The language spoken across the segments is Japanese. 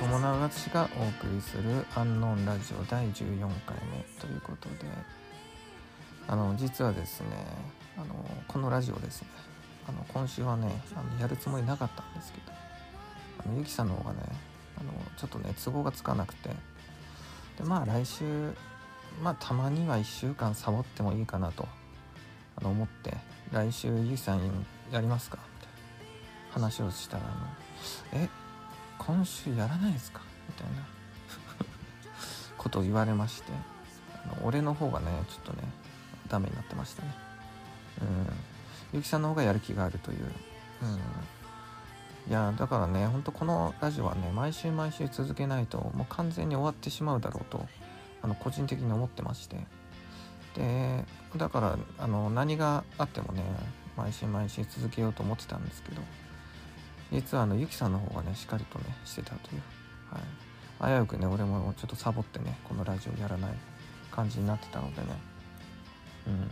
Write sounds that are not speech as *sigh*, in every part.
アンノーン友永氏がお送りするアンノーンラジオ第14回目ということであの実はですねあのこのラジオですねあの今週はねあのやるつもりなかったんですけどあのゆきさんの方がねあのちょっとね都合がつかなくてでまあ来週まあたまには1週間サボってもいいかなとあの思って来週ゆきさんやりますか？みたいな話をしたらあのえ？今週やらないですか？みたいな。*laughs* ことを言われまして。あの俺の方がねちょっとねダメになってましたね。うん。ゆきさんの方がやる気があるという。うん。いやだからねほんとこのラジオはね毎週毎週続けないともう完全に終わってしまうだろうとあの個人的に思ってまして。でだからあの何があってもね毎週毎週続けようと思ってたんですけど。実はあのゆきさんの方がねしっかりとねしてたという、はい、危うくね俺もちょっとサボってねこのラジオやらない感じになってたのでね。うん。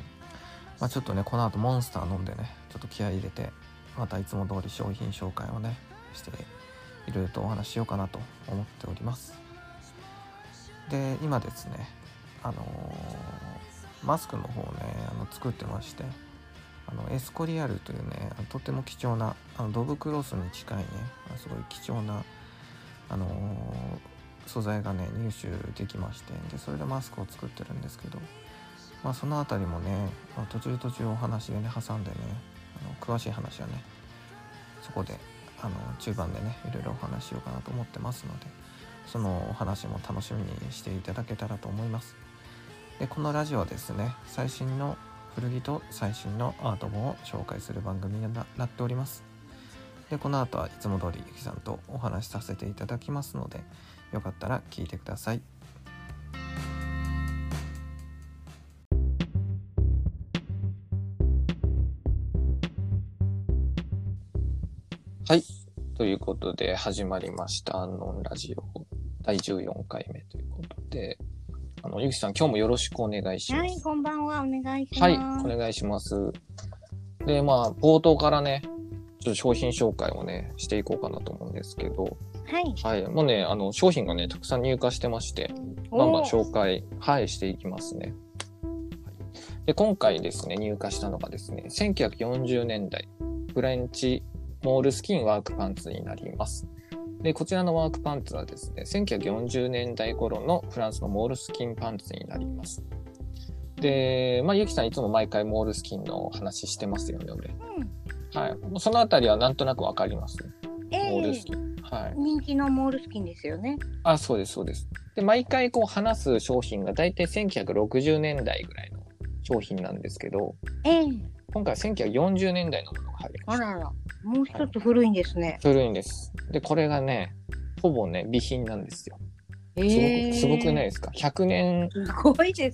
まあちょっとねこの後モンスター飲んでねちょっと気合い入れてまたいつも通り商品紹介をねしていろいろとお話ししようかなと思っております。で今ですねあのー、マスクの方をねあの作ってましてあのエスコリアルというねとても貴重なあのドブクロスに近いねすごい貴重な、あのー、素材がね入手できましてでそれでマスクを作ってるんですけど、まあ、その辺りもね途中途中お話でね挟んでねあの詳しい話はねそこであの中盤でねいろいろお話しようかなと思ってますのでそのお話も楽しみにしていただけたらと思います。でこのラジオはですね最新の古着と最新のアート本を紹介する番組になっております。でこの後はいつも通りゆきさんとお話しさせていただきますのでよかったら聞いてください。はい。ということで始まりました「アンノンラジオ」第14回目ということで。あの、ゆきさん、今日もよろしくお願いします。はい、こんばんは。お願いします。はい、お願いします。で、まあ、冒頭からね、ちょっと商品紹介をね、していこうかなと思うんですけど、はい。はい。もうね、あの、商品がね、たくさん入荷してまして、まあまあ紹介、はい、していきますね。で、今回ですね、入荷したのがですね、1940年代、フレンチモールスキンワークパンツになります。で、こちらのワークパンツはですね、1940年代頃のフランスのモールスキンパンツになります。で、まあ、ゆきさんいつも毎回モールスキンの話してますよね、俺。うん、はい。そのあたりはなんとなくわかります、えー、モールスキン。はい。人気のモールスキンですよね。あ、そうです、そうです。で、毎回こう話す商品が大体1960年代ぐらいの商品なんですけど、えー、今回は1940年代のものが入りました。あらら。もう一つ古いんですね。古いんです。で、これがね、ほぼね、備品なんですよ。すごく、すごくないですか ?100 年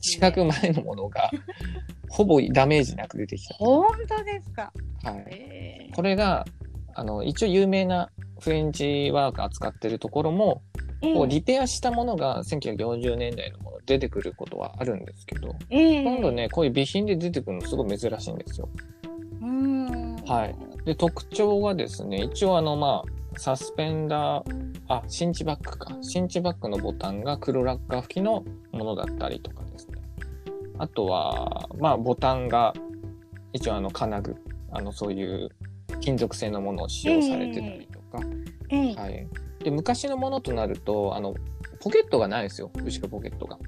近く前のものが、*laughs* ほぼダメージなく出てきた。本当ですか？はい。これが、あの、一応有名なフレンチワーク扱ってるところも、こうリペアしたものが1940年代のもの出てくることはあるんですけど、えー、今度ねこういう備品で出てくるのすごい珍しいんですよ。はい、で特徴はですね一応あのまあサスペンダーあシンチバックか。シンチバックのボタンが黒ラッカー吹きのものだったりとかですね。あとはまあボタンが一応あの金具。あのそういう金属製のものを使用されてたりとか、えー、はい、で昔のものとなるとあのポケットがないですよ後ろポケットが。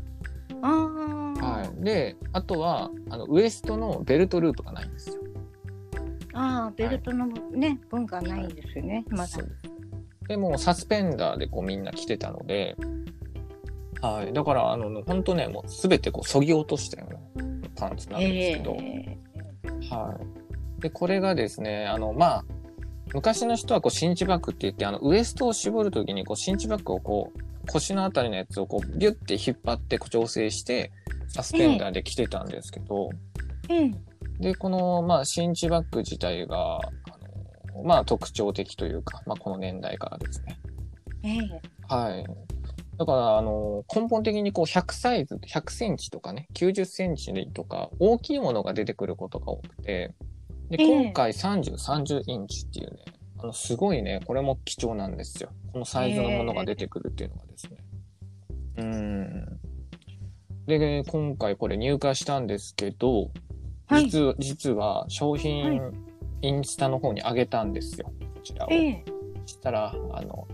はい、であとはあのウエストのベルトループがないんですよ。ああ、ベルトのね、はい、文化ないんですよね、まだ。でも、サスペンダーでこうみんな着てたので、はい。だから、あの、本当ね、もうすべてこう、そぎ落としたようなパンツなんですけど、えー、はい。で、これがですね、あの、まあ、昔の人はこう、シンチバックって言って、あの、ウエストを絞るときに、こう、シンチバックをこう、腰のあたりのやつをこう、ビュッて引っ張って調整して、サスペンダーで着てたんですけど、えー、で、この、まあ、シンチバッグ自体が、あのまあ、特徴的というか、まあ、この年代からですね。ええはい。だから、あの、根本的にこう、100サイズ、100センチとかね、90センチとか、大きいものが出てくることが多くて、で、今回30、30インチっていうね、ああのすごいね、これも貴重なんですよ。このサイズのものが出てくるっていうのがですね。うん。で、今回これ入荷したんですけど、はい実は実は商は品い、インスタの方に上げたんですよ。こちらを。ええしたら、あの、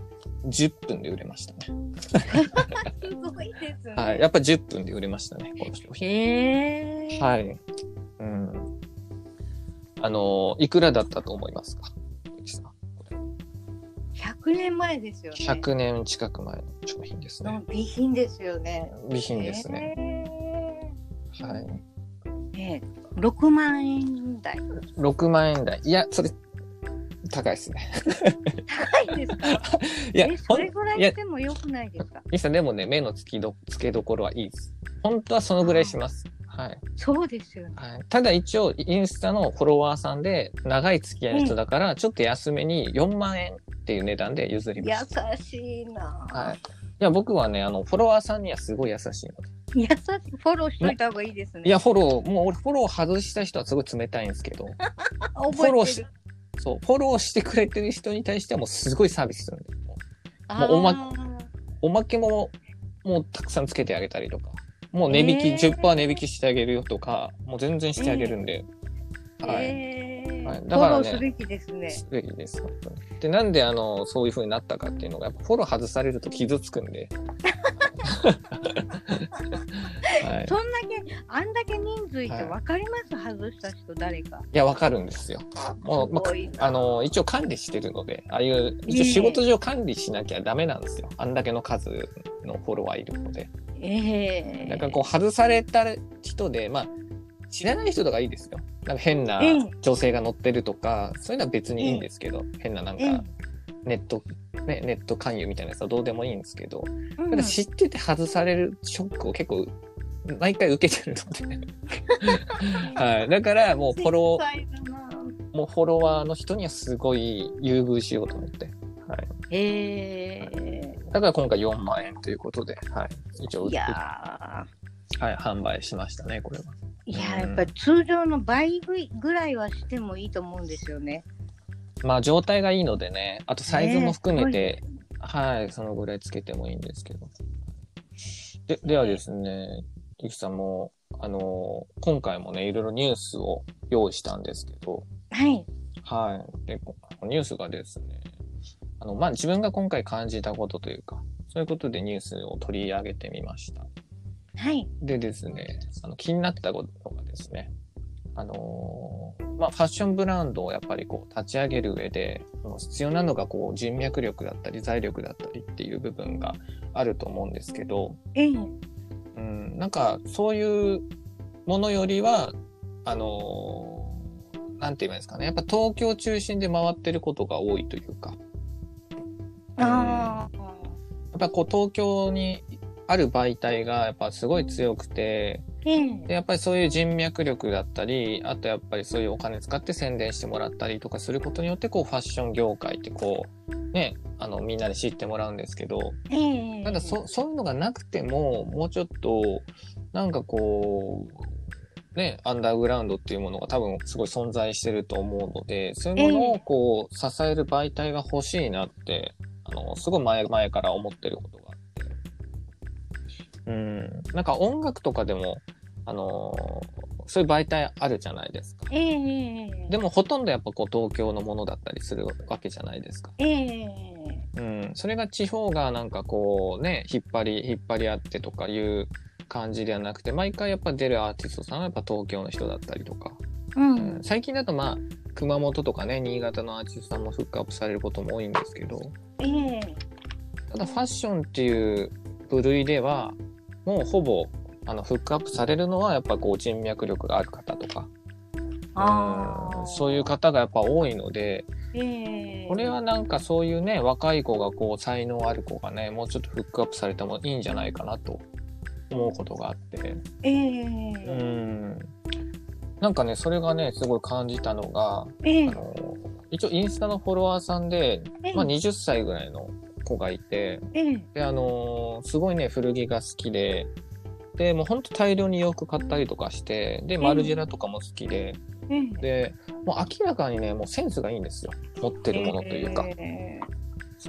10分で売れましたね。すごいですね。はい。やっぱ10分で売れましたね、この商品。へえ。はい。うん。あの、いくらだったと思いますか？100年前ですよね。100年近く前の商品ですね。の備品ですよね。備品ですね。へはい。え。ええ6万円台。6万円台。いや、それ、高いですね。高いですか？*laughs* いやそれぐらいしてもよくないですか？いさんでもね、目の付きど付けどころはいいです。本当はそのぐらいします。はい。そうですよね。はい、ただ一応、インスタのフォロワーさんで、長い付き合いの人だから、ちょっと安めに4万円っていう値段で譲りま優した。しいな。はい。いや、僕はね、あの、フォロワーさんにはすごい優しいので。優しい。フォローしといた方がいいですね。いや、フォロー、もう俺フォロー外した人はすごい冷たいんですけど、*laughs* フォローし。そう、フォローしてくれてる人に対してはもうすごいサービスするんで。もうおまおまけも、もうたくさんつけてあげたりとか、もう値引き、えー10%値引きしてあげるよとか、もう全然してあげるんで、はい。えーはいフだからねすべきですね。すべきです。で、なんであの、そういう風になったかっていうのが、やっぱフォロー外されると傷つくんで。*laughs* はい。そんだけ、あんだけ人数いてはい分かります、外した人誰か。いや、わかるんですよ。もう、まああの、一応管理してるので、ああいう、一応仕事上管理しなきゃダメなんですよ。あんだけの数のフォロワーいるので。ええなんかこう、外された人で、まあ、知らない人とかいいですよ。なんか変なええ女性が乗ってるとか、そういうのは別にいいんですけど、変ななんええか、ネット、ね、ネット勧誘みたいなやつはどうでもいいんですけど、うん知ってて外されるショックを結構、毎回受けてるので。*laughs* はい。だからもうフォロー、もうフォロワーの人にはすごい優遇しようと思って。はい。ええだから今回4万円ということで、はい。一応売って、いやはい、販売しましたね、これは。ーいやーやっぱり通常の倍ぐらいはしてもいいと思うんですよね。まあ状態がいいのでね、あとサイズも含めねて、はい、そのぐらいつけてもいいんですけど。で、ではですね、ゆきさんも、あの、今回もね、いろいろニュースを用意したんですけど、はい。はい。で、こニュースがですね、あの、まあ、自分が今回感じたことというか、そういうことでニュースを取り上げてみました。はい。でですね、あの気になったことがですね、あのーまあ、ファッションブランドをやっぱりこう立ち上げる上で、必要なのがこう人脈力だったり財力だったりっていう部分があると思うんですけど、ええうん、なんかそういうものよりは、あのーなんて言えばいいんですかね、やっぱ東京中心で回ってることが多いというか、やっぱこう東京にある媒体がやっぱすごい強くて、ええ。で、やっぱりそういう人脈力だったり、あとやっぱりそういうお金使って宣伝してもらったりとかすることによって、こうファッション業界ってこう、ね、あの、みんなで知ってもらうんですけど、ええ。ただそ、そういうのがなくても、もうちょっと、なんかこう、ね、アンダーグラウンドっていうものが多分すごい存在してると思うので、そういうものをこう、支える媒体が欲しいなって、あの、すごい前、前から思ってることがあって。うん。なんか音楽とかでも、あのそういう媒体あるじゃないですか。ええでもほとんどやっぱこう東京のものだったりするわけじゃないですか。ええうん。それが地方がなんかこうね、引っ張り、引っ張り合ってとかいう感じではなくて、毎回やっぱ出るアーティストさんはやっぱ東京の人だったりとか。ううんん。最近だとまあ、熊本とかね、新潟のアーティストさんもフックアップされることも多いんですけど、ええ。ただファッションっていう部類では、もうほぼ、あの、フックアップされるのはやっぱこう人脈力がある方とか。うんそういう方がやっぱ多いので、ええ。これはなんかそういうね、若い子がこう才能ある子がね、もうちょっとフックアップされてもいいんじゃないかなと思うことがあって、ええ。うん。なんかね、それがね、すごい感じたのが、ええ。あの、一応インスタのフォロワーさんで、まあ20歳ぐらいの子がいて、ええ。で、あのーすごいね、古着が好きで、で、もうほんと大量に洋服買ったりとかして、で、マルジェラとかも好きで、ええ。で、もう明らかにねもうセンスがいいんですよ。持ってるものというか、え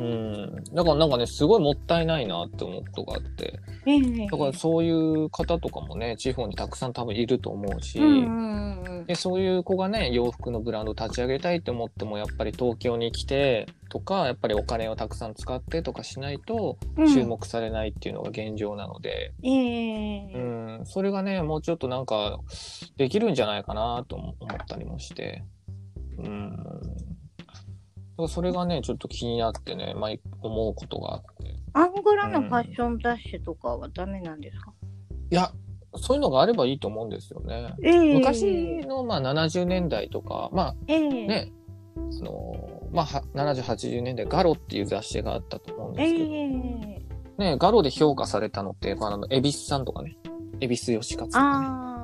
うん。だからなんかねすごいもったいないなって思うことがあって。ーえ。ーだからそういう方とかもね地方にたくさん多分いると思うし、うんうんうんでそういう子がね洋服のブランド立ち上げたいって思ってもやっぱり東京に来てとかやっぱりお金をたくさん使ってとかしないとうん。注目されないっていうのが現状なので、えーうん。それがねもうちょっとなんかできるんじゃないかなと思ったりもして、うん、それがねちょっと気になってね毎思うことがあって。アンゴラのファッション雑誌とかはダメなんですか、いやそういうのがあればいいと思うんですよね。えー昔のまあ70年代とかまあえー、ね、あのまあ、は70、80年代、ガロっていう雑誌があったと思うんえですけど、ー、ね、ガロで評価されたのって、まあ、あの、恵比寿さんとかね、恵比寿吉勝とかね。あ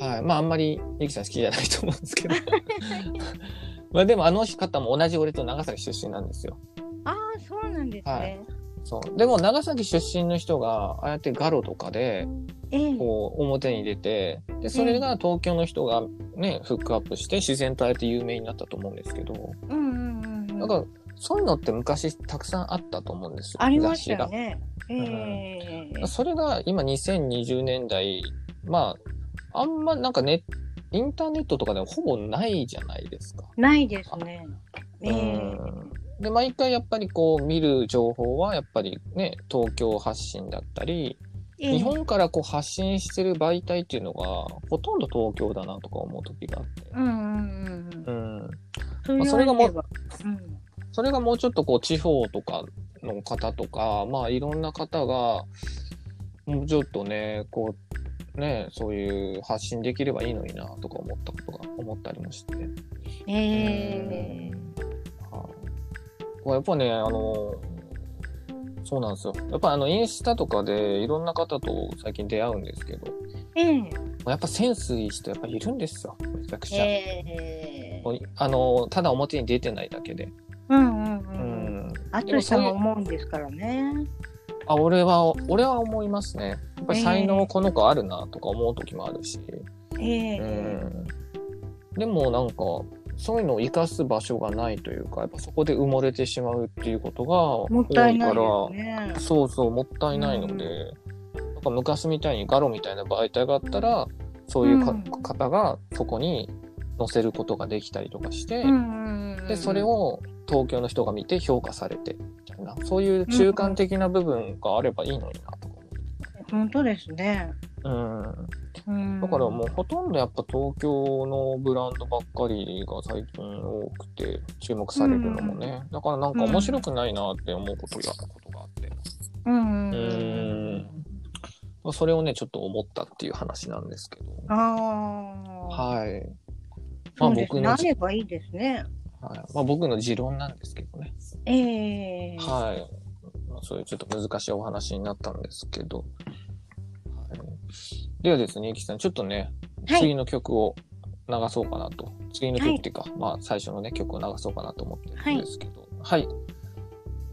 はい。まあ、あんまり、ゆきさん好きじゃないと思うんですけど。*laughs* まあ、でも、あの方も同じ俺と長崎出身なんですよ。あ、ああ、そうなんですね。はいそう。でも、長崎出身の人が、ああやってガロとかで、ええこう、表に出て、で、それが東京の人がね、フックアップして、自然とああやって有名になったと思うんですけど、うんうんうんうん。だから、そういうのって昔たくさんあったと思うんですよ。ありましたよね。ええが。それが今2020年代、まあ、あんまなんかね、インターネットとかでもほぼないじゃないですか。ないですね。ええうんで、毎回やっぱりこう見る情報はやっぱりね、東京発信だったり、ええ日本からこう発信してる媒体っていうのがほとんど東京だなとか思う時があって。うんうんうんううん。まあそれがもう言われればそれがもうちょっとこう地方とかの方とか、まあいろんな方が、もうちょっとね、こう、ね、そういう発信できればいいのになとか思ったことが、思ったりもして。うん。ええはいこれやっぱね、あの、そうなんですよ。やっぱあのインスタとかでいろんな方と最近出会うんですけど、ええやっぱセンスいい人やっぱいるんですよ。めちゃくちゃ。ええあの、ただ表に出てないだけで。うんうんううん。ん。淳さんも思うんですからね。あ、俺は、俺は思いますね。やっぱり才能この子あるなとか思う時もあるし。ええうん。でもなんか、そういうのを生かす場所がないというか、やっぱそこで埋もれてしまうっていうことがも多いから、ね。そうそう、もったいないので、なんか昔みたいにガロみたいな媒体があったら、そういうか、うん方がそこに載せることができたりとかして、うんうんうんで、それを東京の人が見て評価されて、みたいな、そういう中間的な部分があればいいのになとか思本当ですね。う。うん。うんだからもうほとんどやっぱ東京のブランドばっかりが最近多くて注目されるのもね、だからなんか面白くないなって思うことが,、ことがあってうんうんそれをねちょっと思ったっていう話なんですけどああ。はい、まあ。僕のばいいですね。はい。まあ、僕の持論なんですけどね。ええ。はい、まあ、そういうちょっと難しいお話になったんですけど、はい、ではですねゆきさんちょっとねはい。次の曲を流そうかなと、次の曲っていうか、まあ最初のね曲を流そうかなと思ってるんですけど。はい、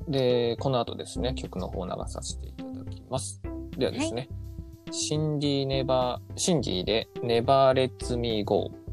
でこの後ですね曲の方を流させていただきます。ではですね、シンディネバーシンディで Never Let Me Go「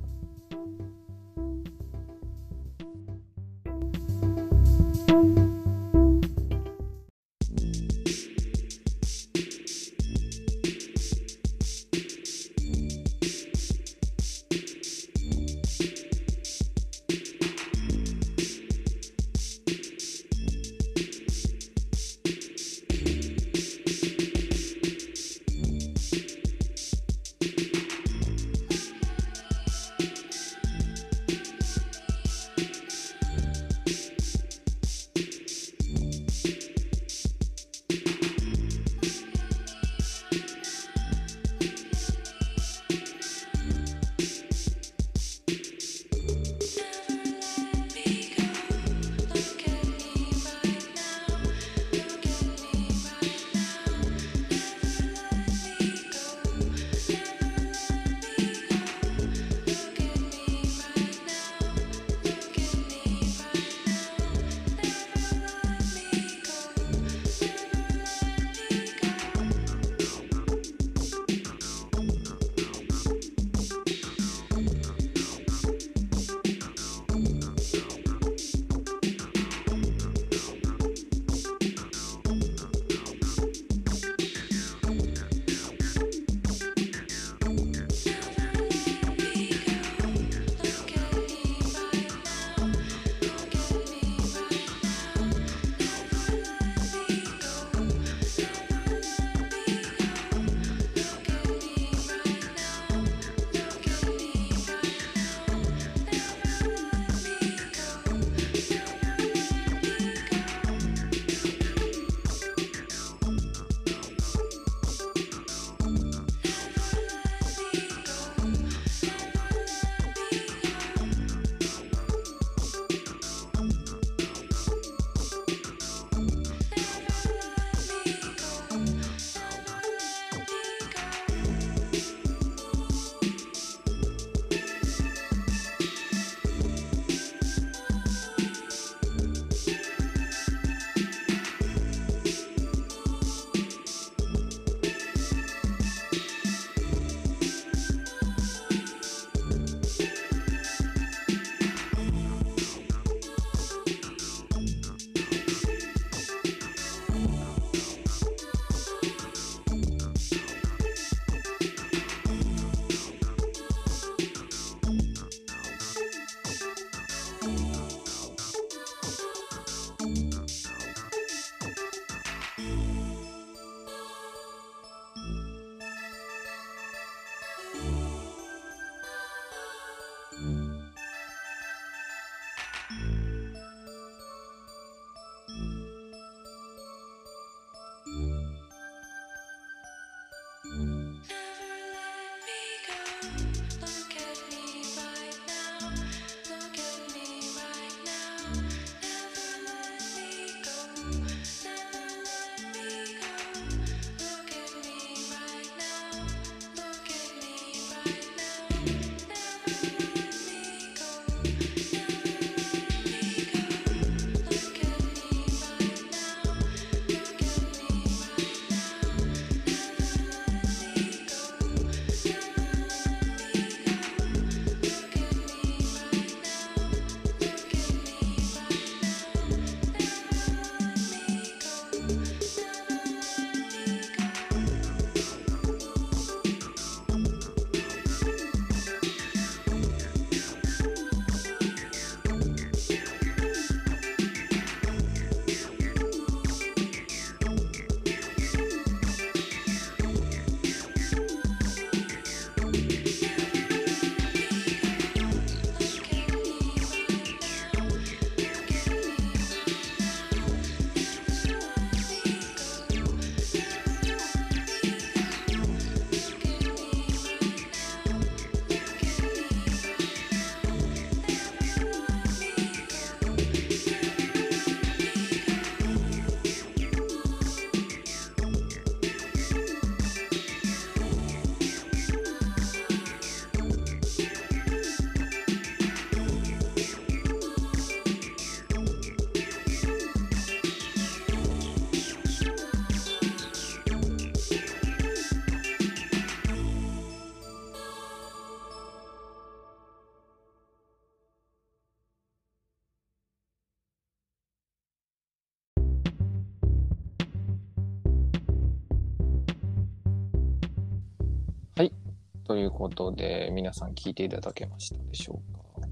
ということで、皆さん聞いていただけましたでしょうか。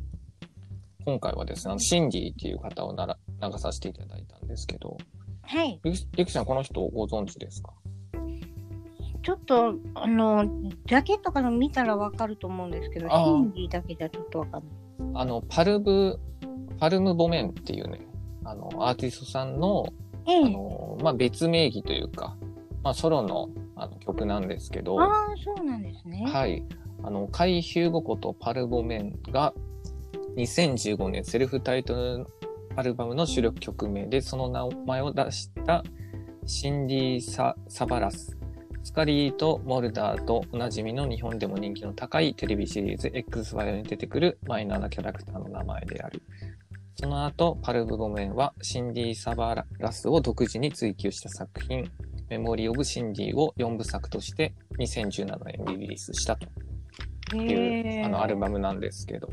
今回はですね、あのシンディっていう方をなら流させていただいたんですけど、はい。ゆきゆきさん、この人ご存知ですか？ちょっと、あの、ジャケットから見たらわかると思うんですけど、あーヒンディだけじゃちょっとわかんない。あの、パルブ、パルムボメンっていうね、あの、アーティストさんの、ええあの、まあ、別名義というか、まあ、ソロのあの曲なんですけど、ああ、そうなんですね。はい。あの、カイ・ヒューゴことパルボメンが2015年セルフタイトルアルバムの主力曲名でその名前を出したシンディ・ササバラス。スカリーとモルダーとおなじみの日本でも人気の高いテレビシリーズ X ファイルに出てくるマイナーなキャラクターの名前である。その後、パルブボメンはシンディ・サバラスを独自に追求した作品、メモリー・オブ・シンディを4部作として2017年にリリースしたとへいう、えあのアルバムなんですけど。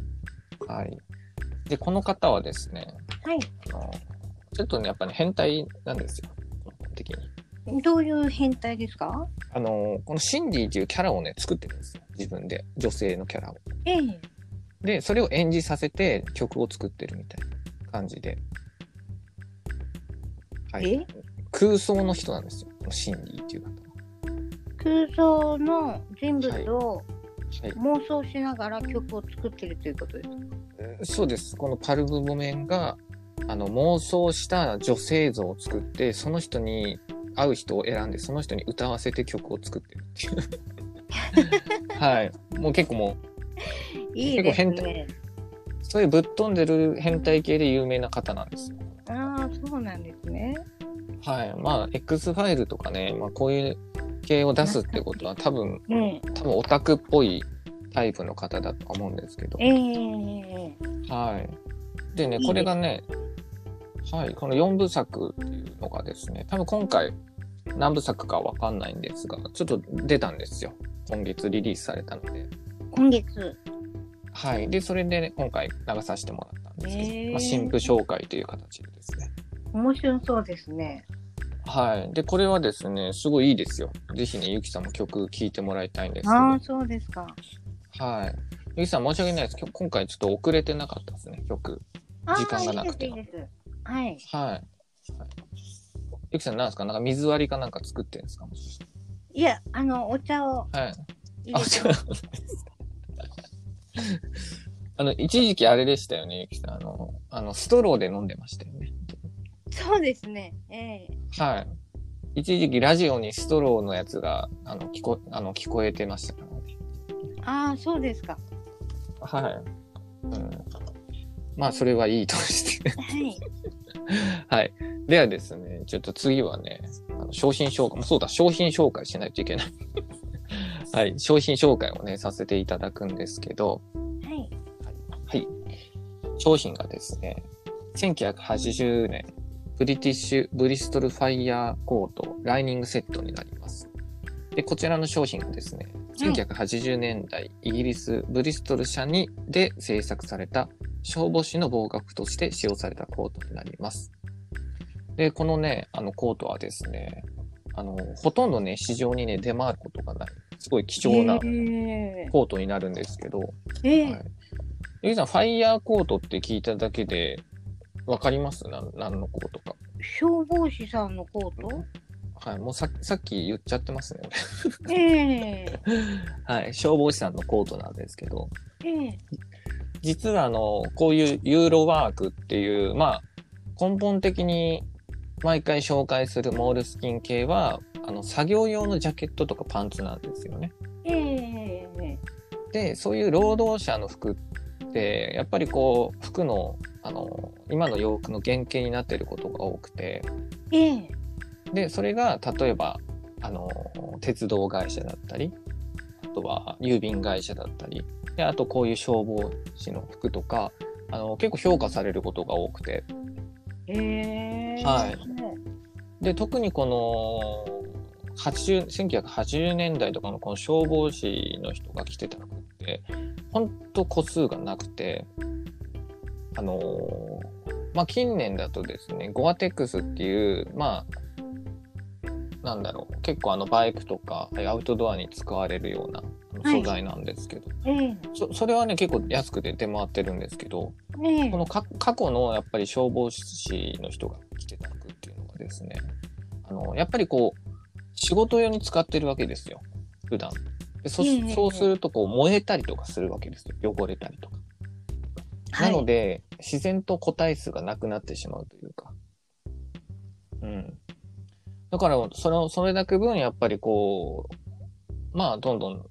はい。で、この方はですね、はい。ちょっとね、やっぱね、変態なんですよ。的に。どういう変態ですか？あの、このシンディっていうキャラをね、作ってるんですよ。自分で。女性のキャラを。ええで、それを演じさせて曲を作ってるみたいな感じで。はい。え？空想の人なんですよ。このシンディっていう方空想の人物をは。はい。妄想しながら曲を作ってるということですか？そうです。このパルブボメンが、あの、妄想した女性像を作って、その人に会う人を選んで、その人に歌わせて曲を作ってるっていう。*laughs* はい。もう結構もう、いいです結構ね。そういうぶっ飛んでる変態系で有名な方なんですよ。ああ、そうなんですね。はい。まあ、X ファイルとかね、まあ、こういう系を出すってことは多分、うん。多分オタクっぽいタイプの方だと思うんですけど。ええはい。でねこれがね、はい、この4部作っていうのがですね、多分今回何部作かわかんないんですが、ちょっと出たんですよ。今月リリースされたので。今月。はい。で、それで、ね、今回流させてもらったんですけど、まあ、新婦紹介という形でですね。面白そうですね。はい。で、これはですね、すごいいいですよ。ぜひね、ゆきさんも曲聴いてもらいたいんですけど。ああ、そうですか。はい。ゆきさん申し訳ないです。今回ちょっと遅れてなかったですね、曲。あ時間がなくてあいいです、いいです。はい。はい。はい、ゆきさんなんですか？なんか水割りかなんか作ってるんですか？いや、あの、お茶をはい。入れてあそう *laughs* あの、一時期あれでしたよね、ゆきさん。あの、あの、ストローで飲んでましたよね。そうですね。ええはい。一時期ラジオにストローのやつが、あの、聞こ、あの、聞こえてましたからね。ああ、そうですか。はい。うん。まあ、それはいいとして。はい。*laughs* はい。ではですね、ちょっと次はね、あの商品紹介、そうだ、商品紹介しないといけない。はい。商品紹介をね、させていただくんですけど、はい。はい。商品がですね、1980年、ブリティッシュブリストルファイヤーコートライニングセットになります。で、こちらの商品がですね、1980年代、イギリスブリストル社にで制作された消防士の防火服として使用されたコートになります。で、このね、あのコートはですね、あの、ほとんどね、市場にね、出回ることがない。すごい貴重なえコートになるんですけど、ー、えーはい。ゆきさん、ファイヤーコートって聞いただけで、わかります？なん何のコートか。消防士さんのコート？はい。もうささっき言っちゃってますね、ええ俺。*laughs* はい。消防士さんのコートなんですけど、ええ実はあの、こういうユーロワークっていう、まあ、根本的に毎回紹介するモールスキン系は、あの、作業用のジャケットとかパンツなんですよね。ええで、そういう労働者の服って、やっぱりこう、服の、あの、今の洋服の原型になっていることが多くて、ええ。で、それが、例えば、あの、鉄道会社だったり、あとは郵便会社だったり、で、あとこういう消防士の服とか、あの、結構評価されることが多くて、ええはい。で、特にこの、80 1980年代とかのこの消防士の人が着てた服って、ほんと個数がなくて、あのーまあ、近年だとですね、ゴアテックスっていう、まあ、なんだろう、結構あのバイクとかアウトドアに使われるような素材なんですけど、ええ。そそれはね、結構安くて出回ってるんですけど、ええ。このか過去のやっぱり消防士の人が着てた服っていうのがですね、あの、やっぱりこう、仕事用に使ってるわけですよ、普段。でそええそうするとこう燃えたりとかするわけですよ、汚れたりとか。はいなので、自然と個体数がなくなってしまうというか。うん。だから、その、それだけ分、やっぱりこう、まあ、どんどん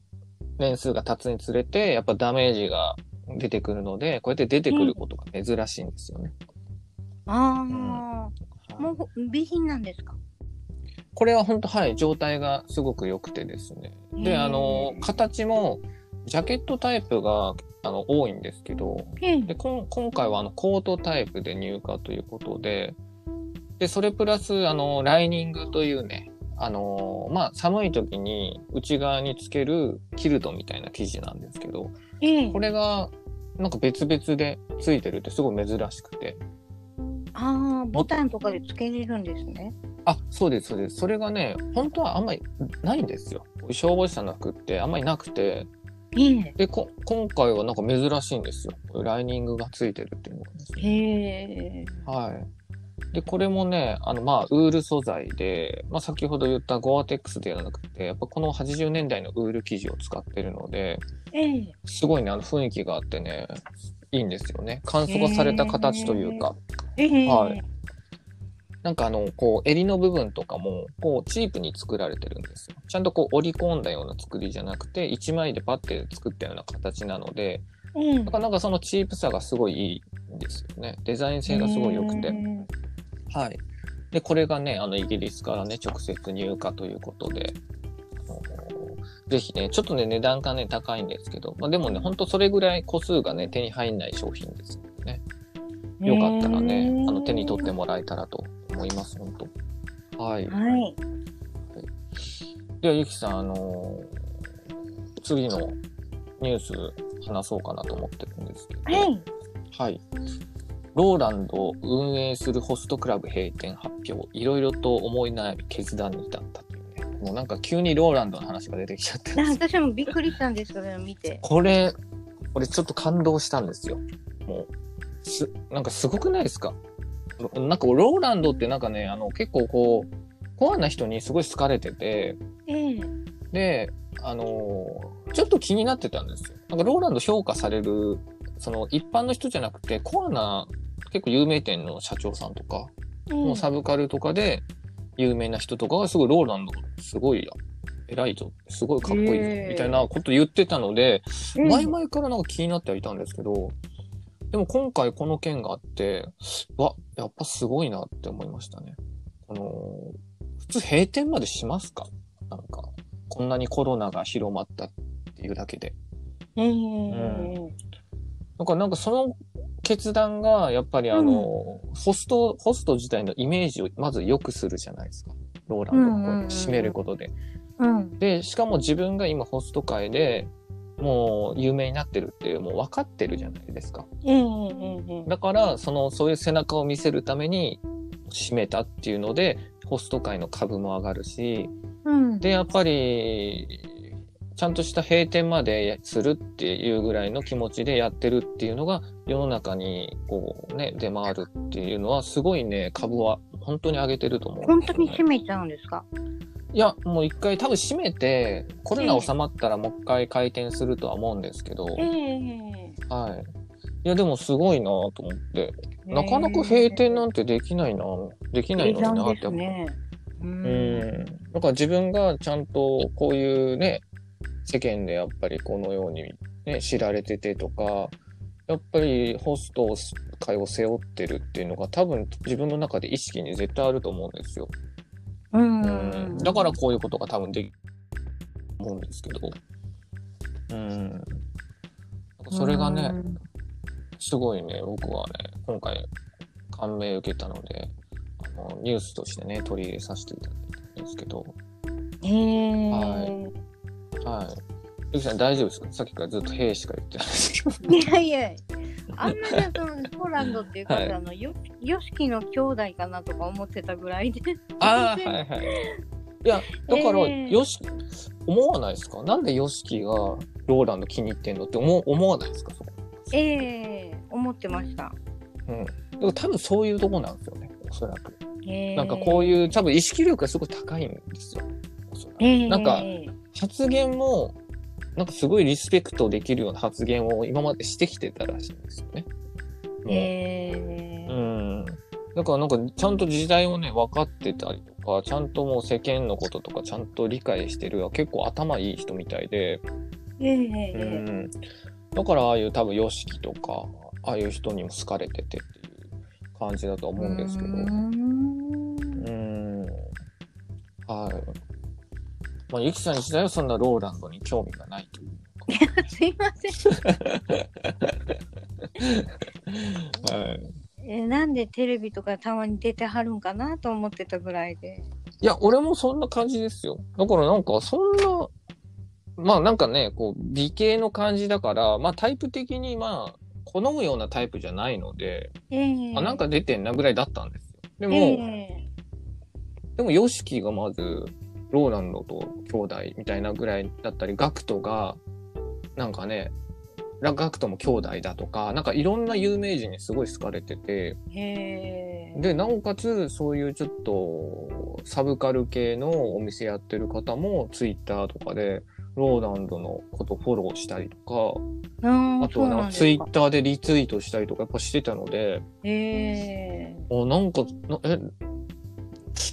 年数が経つにつれて、やっぱダメージが出てくるので、こうやって出てくることが珍しいんですよね。ああ、はいもう備品なんですか？これは本当はい、状態がすごく良くてですね。で、あの、形も、ジャケットタイプが、あの、多いんですけど、ええで、こん今回はあの、コートタイプで入荷ということで、で、それプラス、あの、ライニングというね、あの、まあ、寒い時に内側につけるキルトみたいな生地なんですけど、ええこれが、なんか別々でついてるってすごい珍しくて。ああ、ボタンとかでつけれるんですね。あ、そうです、そうです。それがね、本当はあんまりないんですよ。消防士さんの服ってあんまりなくて、ええで、こ今回はなんか珍しいんですよ。ライニングがついてるっていうのがですね。はい。で、これもね、あの、まあ、ウール素材で、まあ、先ほど言ったゴアテックスではなくて、やっぱこの80年代のウール生地を使ってるので、ええすごいね、あの雰囲気があってね、いいんですよね。簡素化された形というか、ええはいなんかあの、こう、襟の部分とかも、こう、チープに作られてるんですよ。ちゃんとこう、折り込んだような作りじゃなくて、一枚でパッて作ったような形なので、ええだからなんかそのチープさがすごいいいんですよね。デザイン性がすごい良くて。はい。で、これがね、あの、イギリスからね、直接入荷ということで、ぜひね、ちょっとね、値段がね、高いんですけど、まあでもね、ほんとそれぐらい個数がね、手に入んない商品ですのでね。よかったらね、あの、手に取ってもらえたらと思います、本当はい。はい。では、ゆきさん、あのー次のニュース話そうかなと思ってるんですけど、はい。はい。ローランドを運営するホストクラブ閉店発表。いろいろと思い悩み決断に至ったというね。もうなんか急にローランドの話が出てきちゃってな私もびっくりしたんですけど、見て。*laughs* これ、俺ちょっと感動したんですよ。もう、す、なんかすごくないですか？なんかローランドってなんかね、あの結構こう、コアな人にすごい好かれてて、ええ。で、あのーちょっと気になってたんですよ。なんかローランド評価される、その一般の人じゃなくて、コアな結構有名店の社長さんとか、もうサブカルとかで有名な人とかがすごいローランドすごい偉いぞ、すごいかっこいいぞみたいなこと言ってたので、ええ前々からなんか気になってはいたんですけど、でも今回この件があって、わ、やっぱすごいなって思いましたね。この、普通閉店までしますか？なんか、こんなにコロナが広まったっていうだけで。ええんなんか、なんかその決断が、やっぱりあの、ホスト、ホスト自体のイメージをまず良くするじゃないですか。ローランドがこうやって締めることで。うん。で、しかも自分が今ホスト界でもう有名になってるっていう、もう分かってるじゃないですか。ええええええだから、その、そういう背中を見せるために締めたっていうので、ホスト界の株も上がるし、うん。で、やっぱり、ちゃんとした閉店までするっていうぐらいの気持ちでやってるっていうのが世の中にこうね、出回るっていうのはすごいね、株は本当に上げてると思うんですよね、本当に閉めちゃうんですか？いや、もう一回多分閉めて、コロナ収まったらもう一回開店するとは思うんですけど、ええはい。いや、でもすごいなと思って、なかなか閉店なんてできないな、できないのになって刻んですね。う。うんん。だから自分がちゃんとこういうね、世間でやっぱりこのようにね、知られててとか、やっぱりホスト会を背負ってるっていうのが多分自分の中で意識に絶対あると思うんですよ。うん。うん。だからこういうことが多分できると思うんですけど。うん。それがね、すごいね、僕はね、今回感銘受けたので、あのニュースとしてね、取り入れさせていただいたんですけど、へえ。ははい。ゆきさん大丈夫ですか？さっきからずっと「へえ」しか言ってないですけど。いやいや、あんなね、そのポーランドっていうか、はいあのよ、よしきの兄弟かなとか思ってたぐらいで。*laughs* ああ、はいはい。いや、だから、えーよし、思わないですか？なんでヨシキがローランド気に入ってんのって思思わないですか？ええ思ってました。うん。だから多分そういうとこなんですよね、おそらく。ええなんかこういう、多分意識力がすごい高いんですよ。おそらくええなんか発言も、なんかすごいリスペクトできるような発言を今までしてきてたらしいんですよね。もうええうん。だからなんかちゃんと時代をね、分かってたりとか、ちゃんともう世間のこととかちゃんと理解してる結構頭いい人みたいで、ええうえん。だからああいう多分 YOSHIKI とか、ああいう人にも好かれててっていう感じだと思うんですけど。うーんうん。はい。まあ、ゆきさん自体はそんなローランドに興味がないというすいません。*laughs* か。はい。えなんでテレビとかたまに出てはるんかなと思ってたぐらいで。いや、俺もそんな感じですよ。だからなんか、そんな、まあなんかね、こう、美形の感じだから、まあタイプ的にまあ、好むようなタイプじゃないので、ええあ、なんか出てんなぐらいだったんですよ。でも、えでも、ヨシキがまず、ローランドと兄弟みたいなぐらいだったり、ガクトが、なんかね、ラガクトも兄弟だとか、なんかいろんな有名人にすごい好かれてて、で、なおかつ、そういうちょっと、サブカル系のお店やってる方も、ツイッターとかで、ローランドのことフォローしたりとか、ああとはなんかツイッターでリツイートしたりとかやっぱしてたので、ええあ、なんか、なえ、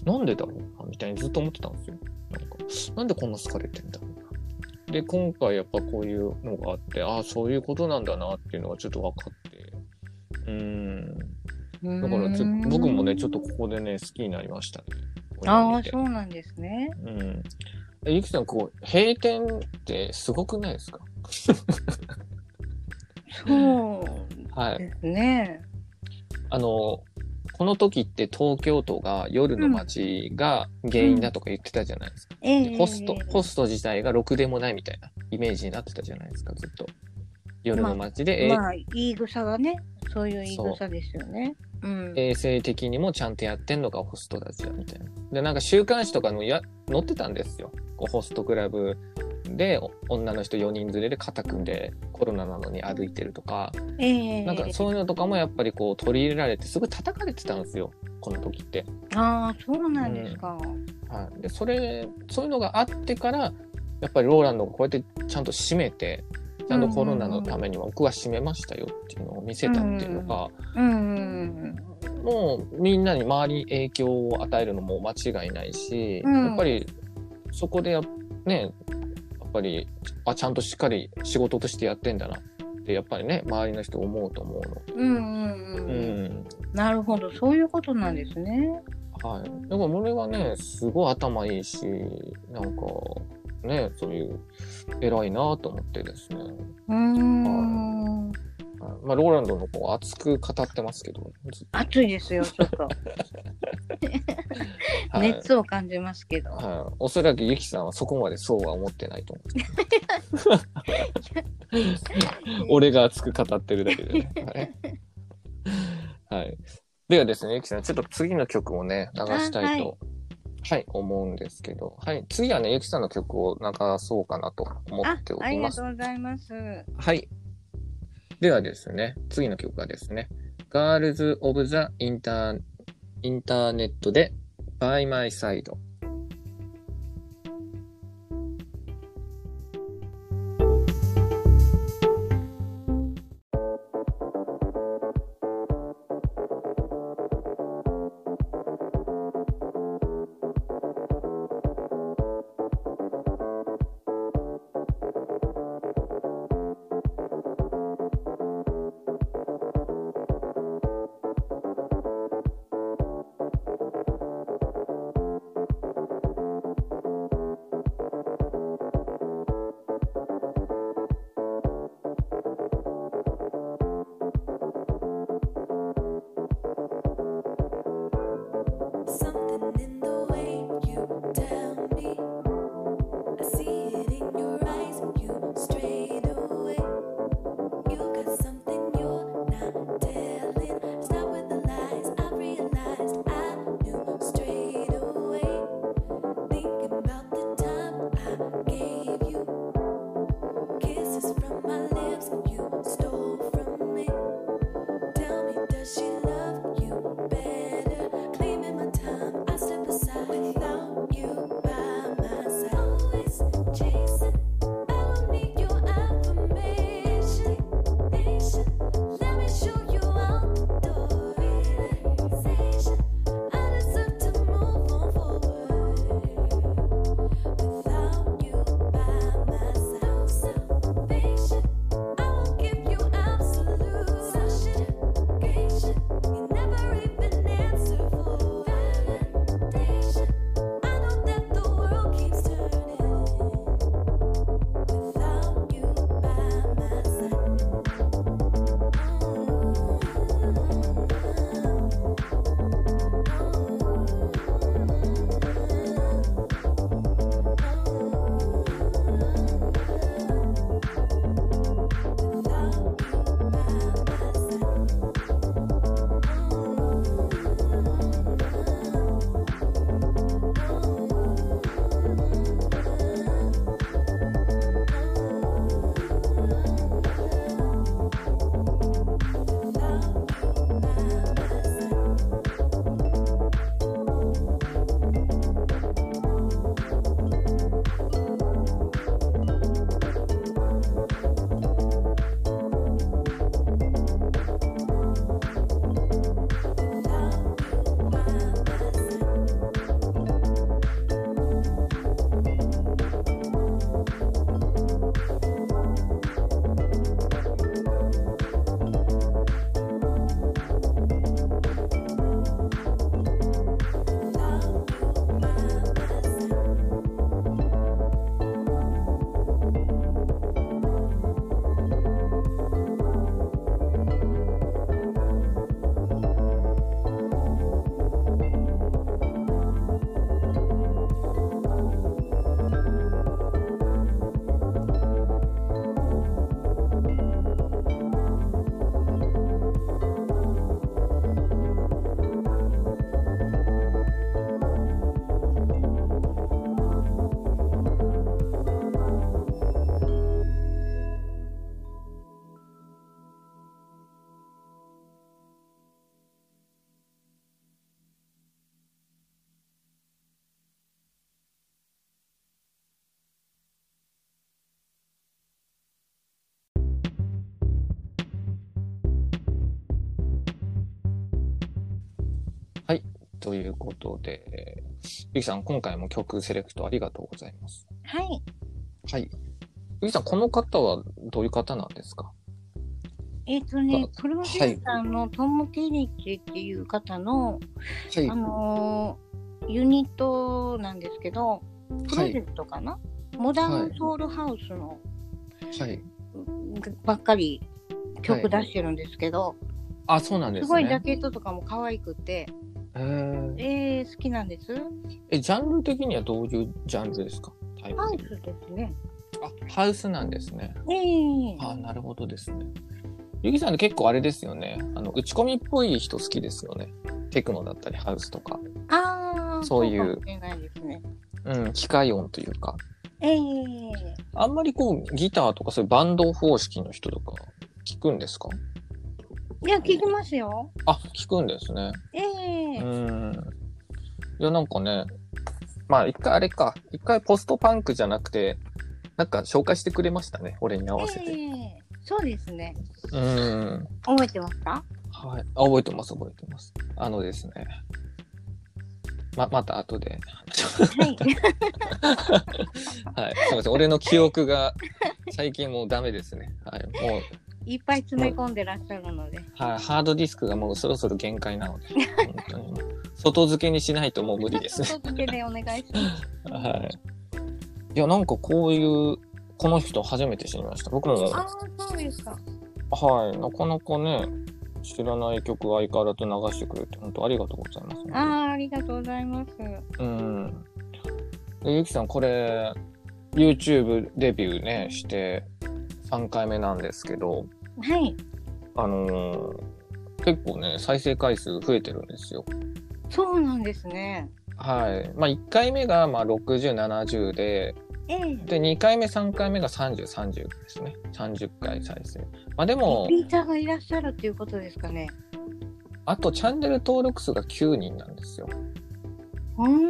なんでだろうな、みたいにずっと思ってたんですよ。なんか、なんでこんな好かれてんだろうな。で、今回やっぱこういうのがあって、ああ、そういうことなんだなっていうのがちょっと分かって、うーん。だから僕もね、ちょっとここでね、好きになりましたね。ああ、そうなんですね。うん。えゆきさん、こう、閉店ってすごくないですか？そう *laughs* はい。ですね。あの、この時って東京都が夜の街が原因だとか言ってたじゃないですか。ええでホスト、ホスト自体がろくでもないみたいなイメージになってたじゃないですか、ずっと。夜の街で、えまあ、言い草がね、そういう言い草ですよね。うん。衛生的にもちゃんとやってんのがホストたちだみたいな。で、なんか週刊誌とかのや載ってたんですよ。こうホストクラブでお女の人4人連れで肩組んでコロナなのに歩いてるとか、ええなんかそういうのとかもやっぱりこう取り入れられてすごい叩かれてたんですよ。この時って。ああ、そうなんですか。はい。で、それ、そういうのがあってから、やっぱりローランドがこうやってちゃんと閉めて、ちゃんとコロナのためには僕は閉めましたよっていうのを見せたっていうのが、うんうんもうみんなに周りに影響を与えるのも間違いないし、うんやっぱりそこでやねぱりあちゃんとしっかり仕事としてやってんだなってやっぱりね周りの人思うと思うので、うん。うんうんううん。んなるほど、そういうことなんですね。はい、だから俺はねすごい頭いいしなんかねそういう偉いなと思ってですねうーん。まあ、ローランドの方は熱く語ってますけど、暑いですよ、ちょっと。*laughs* はい熱を感じますけど。はい、おそらくゆきさんはそこまでそうは思ってないと思う。*laughs* 俺が熱く語ってるだけでね。はい。はい、ではですね、ゆきさん、ちょっと次の曲をね、流したいと、はい、思うんですけど、はい、次はね、ゆきさんの曲を流そうかなと思あっておありがります。とうございます。はい。ではですね、次の曲はですね、Girls of the Inter Internet で By My Side。ことで、ゆきさん、今回も曲セレクトありがとうございます。はい。はい。ゆきさん、この方はどういう方なんですか？えっ、とねあ、プロデューサーのトム・テリッチっていう方の、はいあ。のーユニットなんですけど、プロはいジェクトかな、モダンソウルハウスのはい。ばっかり曲出してるんですけど、あ、そうなんですすごいジャね。ケットとかも可愛くて、えー、好きなんです？え、ジャンル的にはどういうジャンルですか？タイプハウスですね。あ、ハウスなんですね。ええあ、なるほどですね。ゆきさんって結構あれですよね。あの、打ち込みっぽい人好きですよね。テクノだったりハウスとか。ああ、そういうかもしれないですね。うん、機械音というか。ええあんまりこう、ギターとかそういうバンド方式の人とか聞くんですか？いや、聞きますよ。あ、聞くんですね。ええうん。いや、なんかね、まあ一回あれか、一回ポストパンクじゃなくて、なんか紹介してくれましたね、俺に合わせて。ええそうですね。うん。覚えてますか？はい。あ、覚えてます、覚えてます。あのですね。ま、また後で。はい。*laughs* はい。すみません。俺の記憶が最近もうダメですね。はい。もう、いっぱい詰め込んでらっしゃるので。はい。ハードディスクがもうそろそろ限界なので、本当に。外付けにしないともう無理ですね。外付けでお願いします。はい。いや、なんかこういう、この人初めて知りました。僕も、ああ、そうですか。はい。なかなかね、知らない曲を相変わらず流してくれて、本当ありがとうございます、ああ、ありがとうございます。うん。でゆきさん、これ、YouTube デビューね、して3回目なんですけど、はい。あのー結構ね、再生回数増えてるんですよ。そうなんですね。はい。まあ、1回目がまあ60、70で、ええで、2回目、3回目が30、30ですね。30回再生。まあでも、リピーターがいらっしゃるっていうことですかね。あとチャンネル登録数が9人なんですよ。うーん。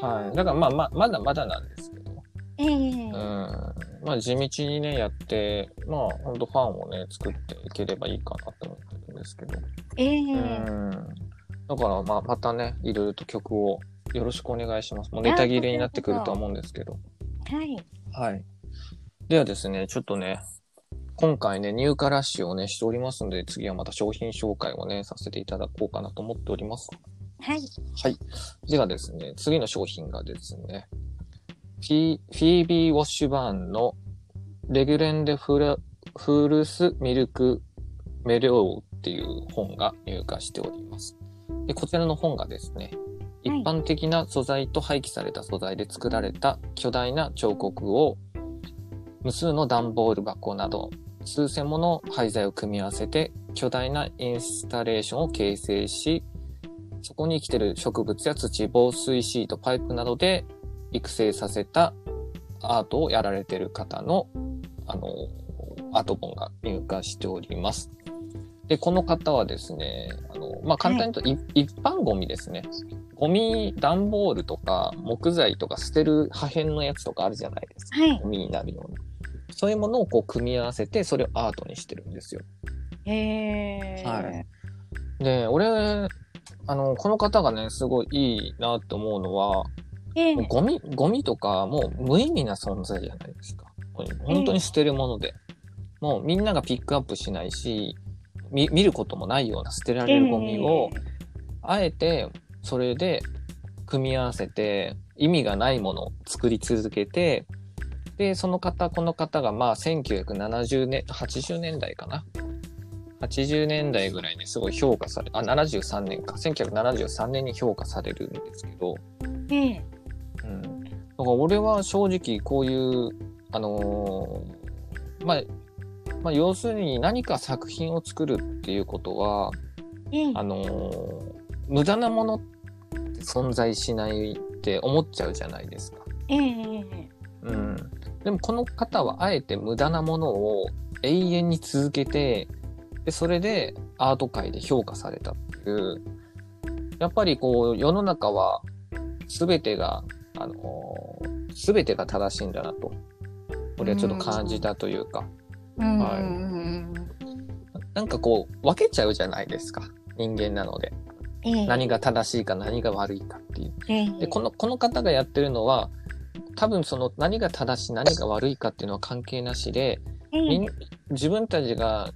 はい。だからまあまあ、まだまだなんですけど。ええうん。まあ地道にね、やって、まあ本当ファンをね、作っていければいいかなと思ってるんですけど。ええうん。だからまあまたね、いろいろと曲をよろしくお願いします。もうネタ切れになってくるとは思うんですけど。はい。はい。ではですね、ちょっとね、今回ね、入荷ラッシュをね、しておりますので、次はまた商品紹介をね、させていただこうかなと思っております。はい。はい。ではですね、次の商品がですね、フィフィービー・ウォッシュバーンのレギュレンデフラフルス・ミルク・メレオウっていう本が入荷しております。で、こちらの本がですね、一はい般的な素材と廃棄された素材で作られた巨大な彫刻を無数の段ボール箱など数千もの廃材を組み合わせて巨大なインスタレーションを形成しそこに生きてる植物や土、防水シート、パイプなどで育成させたアートをやられてる方の、あの、アート本が入荷しております。で、この方はですね、あの、まあ、簡単に言うと、い一般ゴミですね。ゴミ、段ボールとか木材とか捨てる破片のやつとかあるじゃないですか。はいゴ。ミになるような。そういうものをこう組み合わせて、それをアートにしてるんですよ。ええはい。で、俺、あの、この方がね、すごいいいなって思うのは、ええゴミ、ゴミとかもう無意味な存在じゃないですか。本当に捨てるもので。もうみんながピックアップしないし、見見ることもないような捨てられるゴミを、あえてそれで組み合わせて意味がないものを作り続けて、で、その方、この方がまあ1970年、80年代かな？80年代ぐらいにすごい評価され、あ、73年か。1973年に評価されるんですけど、ええうん。だから俺は正直こういう、あのーまあ、まあ、要するに何か作品を作るっていうことは、ええあのー無駄なものって存在しないって思っちゃうじゃないですか。ええうん。でもこの方はあえて無駄なものを永遠に続けて、で、それでアート界で評価されたっていう、やっぱりこう世の中は全てが、あのー全てが正しいんだなと。俺はちょっと感じたというか、うんはいなんかこう分けちゃうじゃないですか。人間なので。ええ何が正しいか何が悪いかっていう。ええで、この、この方がやってるのは、多分その何が正しい何が悪いかっていうのは関係なしで、ええみん自分たちが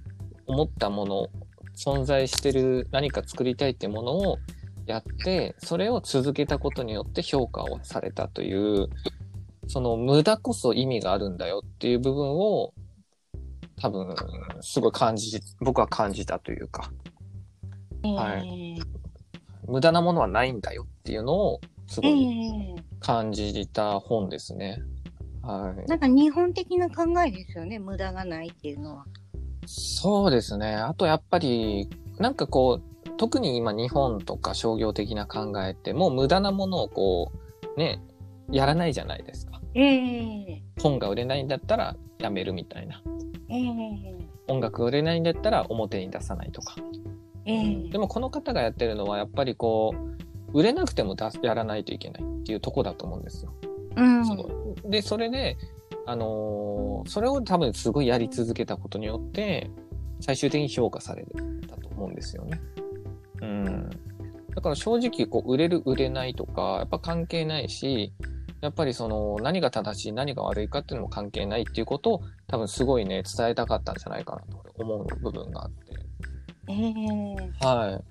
思ったもの、存在してる何か作りたいってものをやって、それを続けたことによって評価をされたという、その無駄こそ意味があるんだよっていう部分を多分、すごい感じ、僕は感じたというか、はえー無駄なものはないんだよっていうのを、すごえいー感じた本ですね。はい。なんか日本的な考えですよね、無駄がないっていうのは。そうですね。あとやっぱり、なんかこう、特に今日本とか商業的な考えって、もう無駄なものをこう、ね、やらないじゃないですか。ええ本が売れないんだったらやめるみたいな。ええ音楽売れないんだったら表に出さないとか。ええでもこの方がやってるのはやっぱりこう、売れなくてもやらないといけないっていうとこだと思うんですよ。うん。そうで、それで、あのーそれを多分すごいやり続けたことによって、最終的に評価されたと思うんですよね。うん。だから正直、こう、売れる、売れないとか、やっぱ関係ないし、やっぱりその、何が正しい、何が悪いかっていうのも関係ないっていうことを、多分すごいね、伝えたかったんじゃないかなと思う部分があって。ええはい。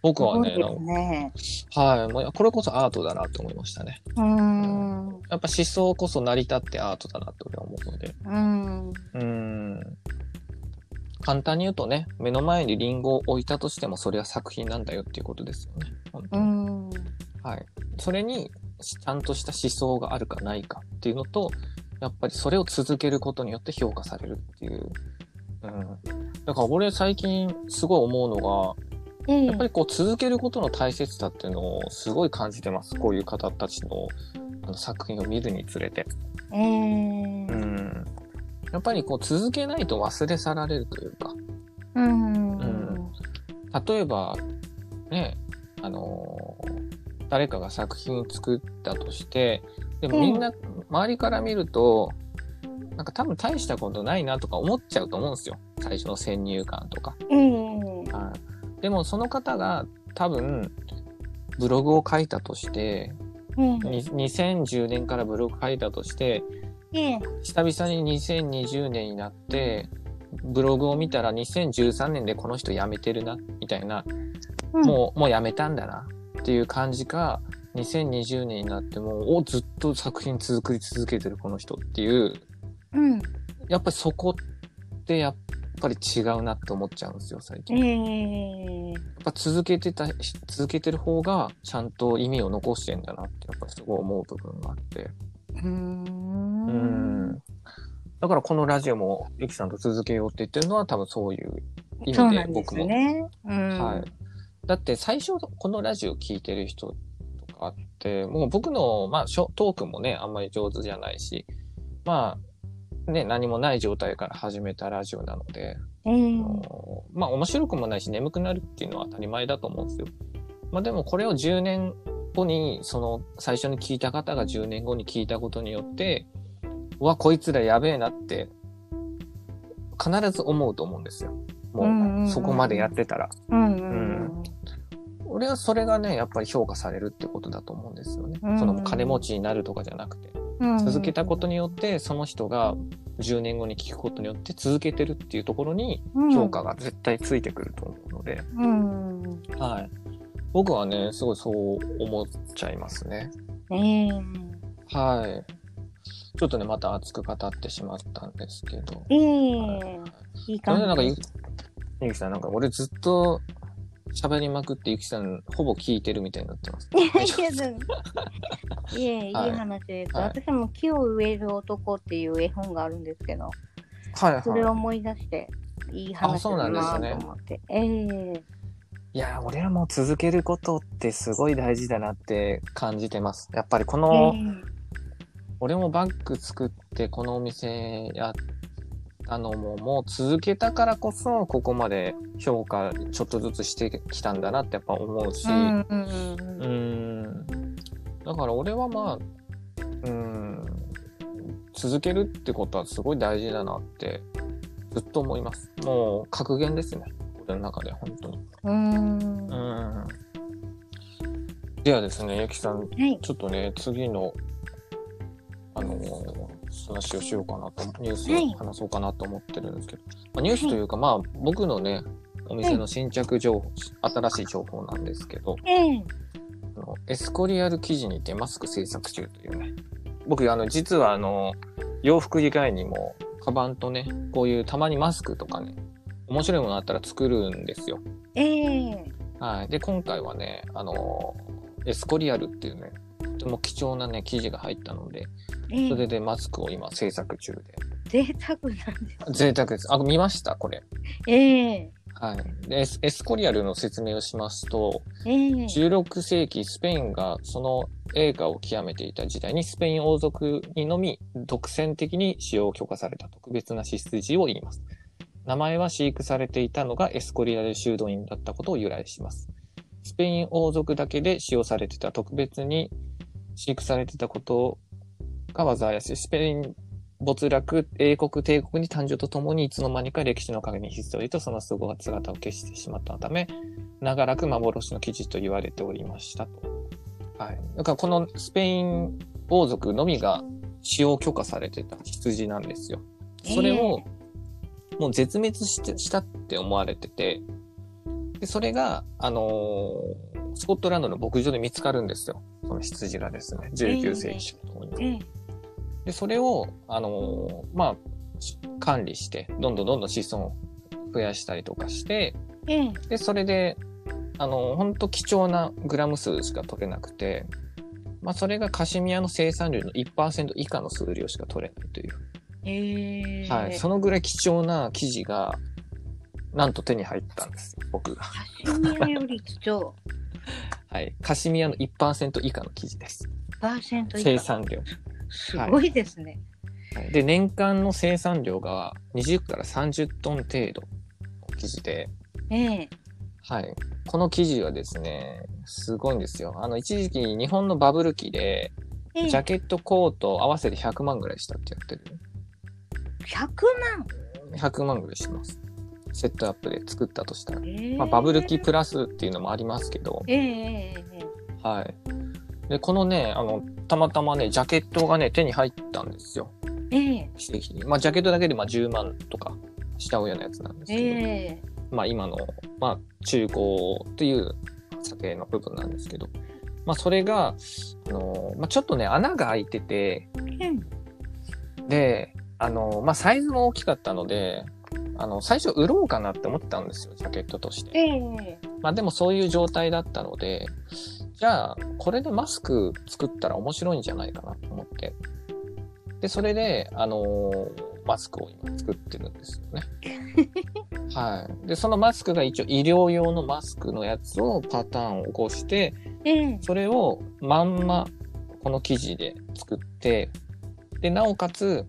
僕はね、ね。はい。もうこれこそアートだなって思いましたね。うーん。やっぱ思想こそ成り立ってアートだなって俺は思うので。うん。うーん。簡単に言うとね、目の前にリンゴを置いたとしてもそれは作品なんだよっていうことですよね。本当うにん。はい。それにちゃんとした思想があるかないかっていうのと、やっぱりそれを続けることによって評価されるっていう。うん。だから俺最近すごい思うのが、ええやっぱりこう続けることの大切さっていうのをすごい感じてます。こういう方たちのあの作品を見るにつれて。ええうん。やっぱりこう続けないと忘れ去られるというか。うん。ん例えば、ね、あのー誰かが作品作ったとして、でもみんな、周りから見ると、なんか多分大したことないなとか思っちゃうと思うんですよ。最初の先入観とか。ええはい、でもその方が多分、ブログを書いたとして、えに2010年からブログ書いたとして、ええ久々に2020年になって、ブログを見たら2013年でこの人辞めてるな、みたいな、うんもう、もう辞めたんだな、っていう感じか、2020年になっても、お、ずっと作品作り続けてるこの人っていう、うん。やっぱりそこってやっぱり違うなって思っちゃうんですよ、最近。ええやっぱ続けてた、続けてる方がちゃんと意味を残してんだなって、やっぱすごい思う部分があって。うーん。うん。だからこのラジオもゆきさんと続けようって言ってるのは多分そういう意味で僕も。ね。うん。はい。だって最初このラジオ聞いてる人とかって、もう僕の、まあ、ショトークもね、あんまり上手じゃないし、まあ、ね、何もない状態から始めたラジオなので、ええあのまあ面白くもないし眠くなるっていうのは当たり前だと思うんですよ。まあでもこれを10年後に、その最初に聞いた方が10年後に聞いたことによって、うわ、こいつらやべえなって、必ず思うと思うんですよ。もう、そこまでやってたら。俺はそれがね、やっぱり評価されるってことだと思うんですよね。うんその金持ちになるとかじゃなくて。うん。続けたことによって、その人が10年後に聞くことによって続けてるっていうところに評価が絶対ついてくると思うので、うん。はい。僕はね、すごいそう思っちゃいますね。ええはい。ちょっとね、また熱く語ってしまったんですけど。ええいいそれでなんかゆ感じ。ゆきさん、なんか俺ずっと喋りまくってゆきさんほぼ聞いてるみたいになってます。いやいえ、いいはい話です。はい私も木を植える男っていう絵本があるんですけど、はいそれをは思い出して、いいあ話そうなだなとんですね思って。ええい。いや、俺はもう続けることってすごい大事だなって感じてます。やっぱりこえの、え俺もバッグ作ってこのお店やったのももう続けたからこそここまで評価ちょっとずつしてきたんだなってやっぱ思うし、うんうんうーんだから俺はまあ、うーん、続けるってことはすごい大事だなってずっと思います。もう格言ですね。俺の中で本当に。うん。うん。ではですね、ゆきさん、い。ちょっとね、次の、あのー話をしようかなと、ニュースはいを話そうかなと思ってるんですけど、まあ、ニュースというか、まあ、僕のね、お店の新着情報、新しい情報なんですけど、ええあのエスコリアル生地にてマスク制作中というね、僕、あの、実はあの、洋服以外にもカバンとね、こういうたまにマスクとかね、面白いものあったら作るんですよ。ええはい。で、今回はね、あのエスコリアルっていうね、とても貴重なね、生地が入ったので、ええそれでマスクを今制作中で。贅沢なんです。贅沢です。あ、見ました？これ。ええはい。でエスコリアルの説明をしますと、ええ16世紀スペインがその映画を極めていた時代にスペイン王族にのみ独占的に使用を許可された特別な血筋を言います。名前は飼育されていたのがエスコリアル修道院だったことを由来します。スペイン王族だけで使用されてた特別に飼育されてたことが災いしい、スペイン没落、英国帝国に誕生とともにいつの間にか歴史の陰にひっそりとその凄が姿を消してしまったため、長らく幻の記事と言われておりましたと。はい。だからこのスペイン王族のみが使用許可されてた羊なんですよ。それをもう絶滅してしたって思われてて、でそれが、あのースコットランドの牧場で見つかるんですよ。その羊がですね、19世紀初頭に。ええで、それを、あのーまあ、管理して、どんどんどんどん子孫を増やしたりとかして、ええで、それで、あの、本当貴重なグラム数しか取れなくて、まあ、それがカシミヤの生産量の1%以下の数量しか取れないという。ええはい。そのぐらい貴重な生地が、なんと手に入ったんですよ、僕が。カシミヤより貴重。*laughs* はい。カシミヤの1%以下の生地です。パーセント以下。生産量。すごいですね。はいで、年間の生産量が20から30トン程度の生地で、ええはい。この生地はですね、すごいんですよ。あの、一時期日本のバブル期で、ええジャケット、コート合わせて100万ぐらいしたってやってる。100万。100万ぐらいします。セットアップで作ったとしたら。ええまあ、バブル期プラスっていうのもありますけど、えええええはい。で、このね、あの、たまたまね、ジャケットがね、手に入ったんですよ。えええ奇跡に。まあ、ジャケットだけでまあ10万とかしたようなやつなんですけど、ええまあ、今の、まあ、中古という査定の部分なんですけど、まあ、それが、あの、まあ、ちょっとね、穴が開いてて、で、あの、まあ、サイズも大きかったので、あの、最初売ろうかなって思ってたんですよ、ジャケットとして。ええまあでもそういう状態だったので、じゃあ、これでマスク作ったら面白いんじゃないかなと思って。で、それで、あのーマスクを今作ってるんですよね。*laughs* はい。で、そのマスクが一応医療用のマスクのやつをパターンを起こして、ええそれをまんまこの生地で作って、で、なおかつ、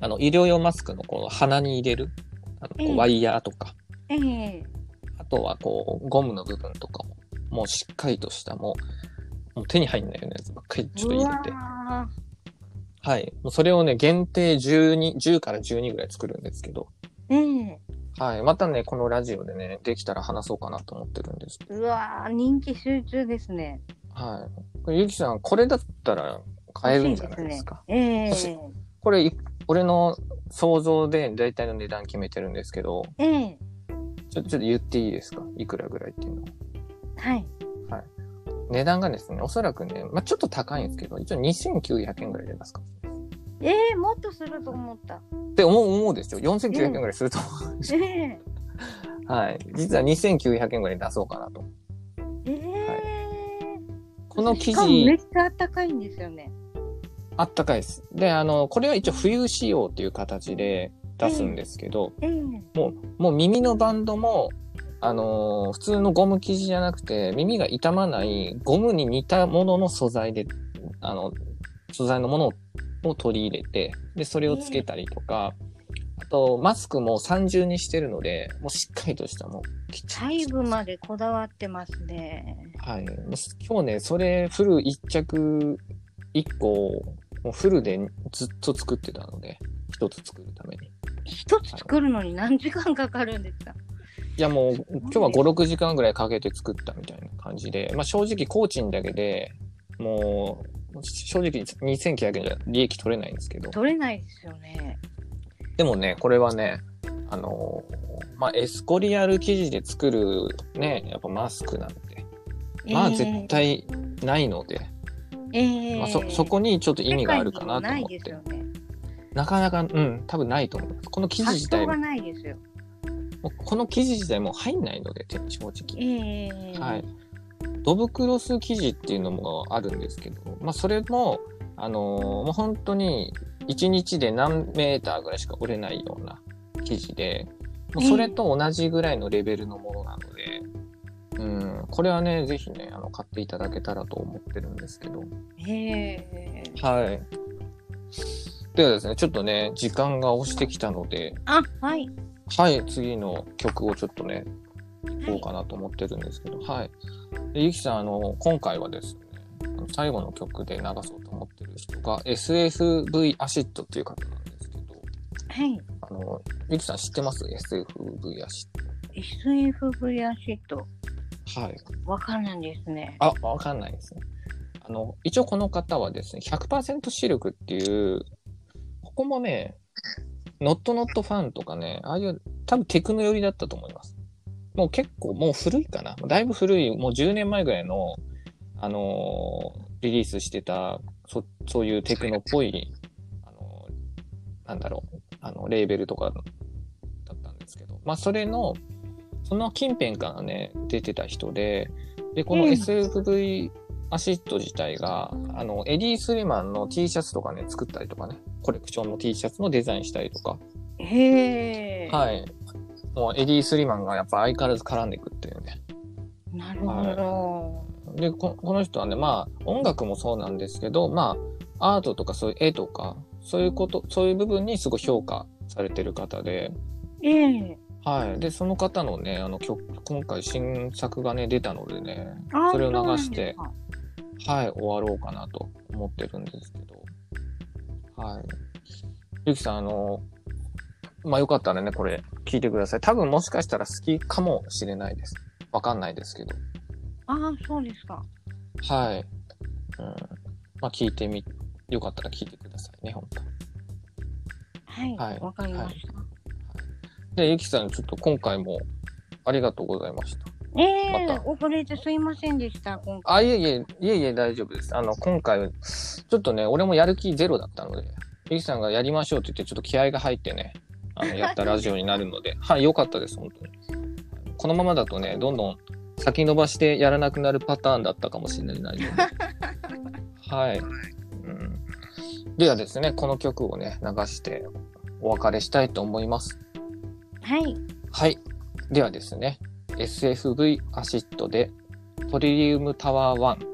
あの、医療用マスクのこの鼻に入れる、あのこううんワイヤーとか、ええあとはこう、ゴムの部分とかも、もうしっかりとした、もう、もう手に入んないようなやつばっかりちょっと入れてはい。もうそれをね、限定12、10から12ぐらい作るんですけど、ーええはい。またね、このラジオでね、できたら話そうかなと思ってるんですけど。うわー人気集中ですね。はい。ゆきさん、これだったら買えるんじゃないですか？欲しい欲しですね。これ、い俺の想像で大体の値段決めてるんですけど、ええええちょちょっと言っていいですか？いくらぐらいっていうのを。はい。値段がですね、おそらくね、まあ、ちょっと高いんですけど、一応2900円ぐらいで出すか？ええもっとすると思った。って思う、思うでしょ ?4900 円ぐらいすると思うえよ。え *laughs* はい。実は2900円ぐらい出そうかなと。ええこの生しかもめっ地、ちゃあったかいんですよね。あったかいです。で、あの、これは一応冬仕様っていう形で出すんですけど、ええもう、もう耳のバンドも、あのー普通のゴム生地じゃなくて、耳が傷まないゴムに似たものの素材で、あの、素材のものを取り入れて、で、それをつけたりとか、あと、マスクも三重にしてるので、もうしっかりとしたもう、ちり細部までこだわってますね。はい。今日ね、それフル一着一個、もうフルでずっと作ってたので、一つ作るために。一つ作るのに何時間かかるんですか？いやもう、今日は5、6時間ぐらいかけて作ったみたいな感じで、まあ正直工賃だけでもう、正直2900円じゃ利益取れないんですけど、取れないですよね。でもね、これはね、あのーまあエスコリアル生地で作るね、やっぱマスクなんて、まあ絶対ないので、ええまあそ、そこにちょっと意味があるかなと思ってな。なかなか、うん、多分ないと思います。この記事発自体も想がないですよ。もうこの記事自体も入んないので、正直。ええはい。ドブクロス記事っていうのもあるんですけど、まあ、それも、あのーもう本当に1日で何メーターぐらいしか折れないような記事で、もうそれと同じぐらいのレベルのものなので、うん、これはね、ぜひね、あの、買っていただけたらと思ってるんですけど。ええはい。ではですね、ちょっとね、時間が押してきたので、あ、はい。はい、次の曲をちょっとね、はこうかなと思ってるんですけど、はい。でゆきさん、あの、今回はですね、最後の曲で流そうと思ってる人が、SFV アシッドっていう方なんですけど、はい。あの、ゆきさん知ってます ? SFV Acid SFV Acid。はい。わかんないですね。あ、わかんないですね。あの、一応この方はですね、100% Silk っていう、ここもね、 Not Not Fun とかね、ああいう、多分テクノ寄りだったと思います。もう結構、もう古いかな。だいぶ古い、もう10年前ぐらいの、あのーリリースしてた、そ、そういうテクノっぽい、あのーなんだろう、あの、レーベルとかだったんですけど、まあ、それの、その近辺からね、出てた人で、で、このうん SFV アシット自体が、あの、エディ・スリマンの T シャツとかね、作ったりとかね、コレクションの T シャツのデザインしたりとか、へえ。はい。もうエディ・スリマンがやっぱ相変わらず絡んでいくっていうね。なるほど。でこ、この人はね、まあ、音楽もそうなんですけど、まあ、アートとかそういう絵とか、そういうこと、そういう部分にすごい評価されてる方で、ええ。はい。で、その方のね、あの曲、今回新作がね、出たのでね、あそれを流うなんしてですかはい、終わろうかなと思ってるんですけど。はい。ゆきさん、あの、まあ、よかったらね、これ、聞いてください。多分もしかしたら好きかもしれないです。わかんないですけど。ああ、そうですか。はい。うん。まあ、聞いてみ、よかったら聞いてくださいね、本当はい。はいわかりました。で、ゆきさん、ちょっと今回もありがとうございました。ええまた遅れてすいませんでした、今回。あ、いえいえ、いえいえ、大丈夫です。あの、今回、ちょっとね、俺もやる気ゼロだったので、ゆきさんがやりましょうって言って、ちょっと気合が入ってね、あの、*laughs* やったラジオになるので、はい、良かったです、本当に。このままだとね、どんどん先延ばしてやらなくなるパターンだったかもしれないので、*laughs* はい。うん、ではですね、この曲をね、流してお別れしたいと思います。はい。はい。ではですね、SFV アシッドでトリリウムタワー1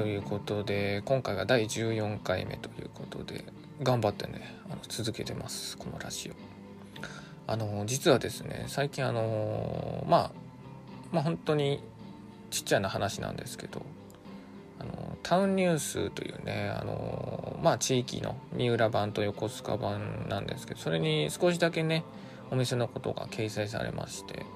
ということで今回が第14回目ということで頑張ってねあの続けてますこのラジオ。あの実はですね最近あのまあまあ本当にちっちゃな話なんですけどあのタウンニュースというねあのまあ地域の三浦版と横須賀版なんですけどそれに少しだけねお店のことが掲載されまして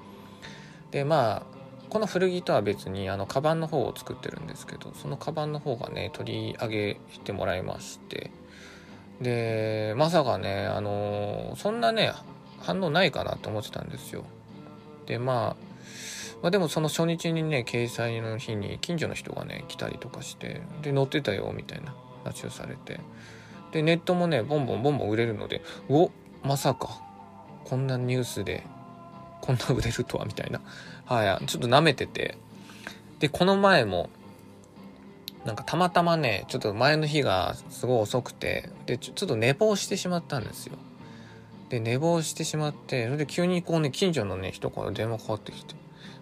でまあこの古着とは別にあのカバンの方を作ってるんですけどそのカバンの方がね取り上げてもらいまして。でまさかねあのそんなね反応ないかなと思ってたんですよ。でまあまあ、でもその初日にね掲載の日に近所の人がね来たりとかしてで載ってたよみたいな話をされて。でネットもねボンボンボンボン売れるのでおまさかこんなニュースでこんな売れるとはみたいな。はいちょっと舐めてて。でこの前もなんかたまたまねちょっと前の日がすごい遅くてでちょっと寝坊してしまったんですよ。で寝坊してしまってそれで急にこうね近所のね人から電話かかってきて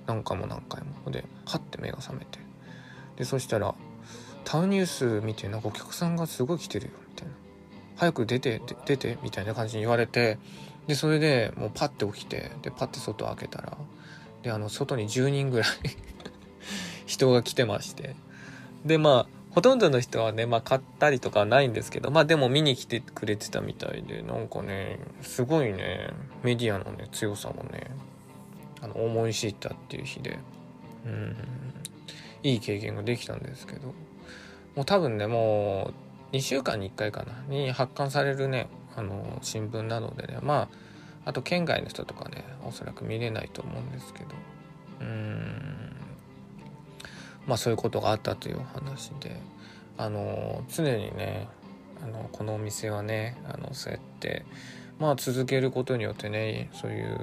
何回も何回も。ではって目が覚めて。でそしたらタウンニュース見てなんかお客さんがすごい来てるよみたいな。早く出て出てみたいな感じに言われてでそれでもうパッて起きてでパッて外開けたらであの外に10人ぐらい *laughs* 人が来てまして。でまあほとんどの人はね、まあ、買ったりとかはないんですけどまあでも見に来てくれてたみたいでなんかねすごいねメディアのね強さもねあの思い知ったっていう日で。うん。いい経験ができたんですけど。もう多分ねもう2週間に1回かなに発刊されるねあの新聞なのでねまああと県外の人とかねおそらく見れないと思うんですけど。うん。まあそういうことがあったというお話で。あの常にねあのこのお店はねあのそうやってまあ続けることによってねそういう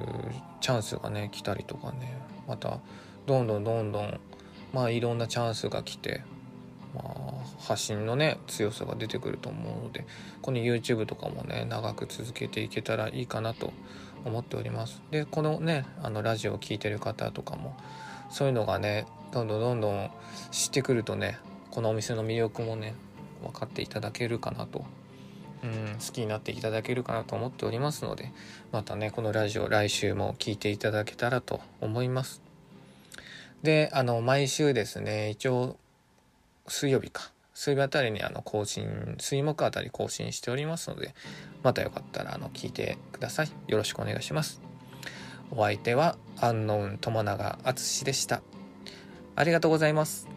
チャンスがね来たりとかね。またどんどんどんどんまあいろんなチャンスが来て、まあ、発信のね強さが出てくると思うのでこの YouTube とかもね長く続けていけたらいいかなと思っております。でこのねあのラジオを聴いてる方とかもそういうのがねどんどんどんどん知ってくるとねこのお店の魅力もね分かっていただけるかなと。うん好きになっていただけるかなと思っておりますのでまたねこのラジオ来週も聴いていただけたらと思います。であの毎週ですね一応水曜日か。水曜日あたりにあの更新水木あたり更新しておりますのでまたよかったらあの聞いてください。よろしくお願いします。お相手はアンノウン友永淳でした。ありがとうございます。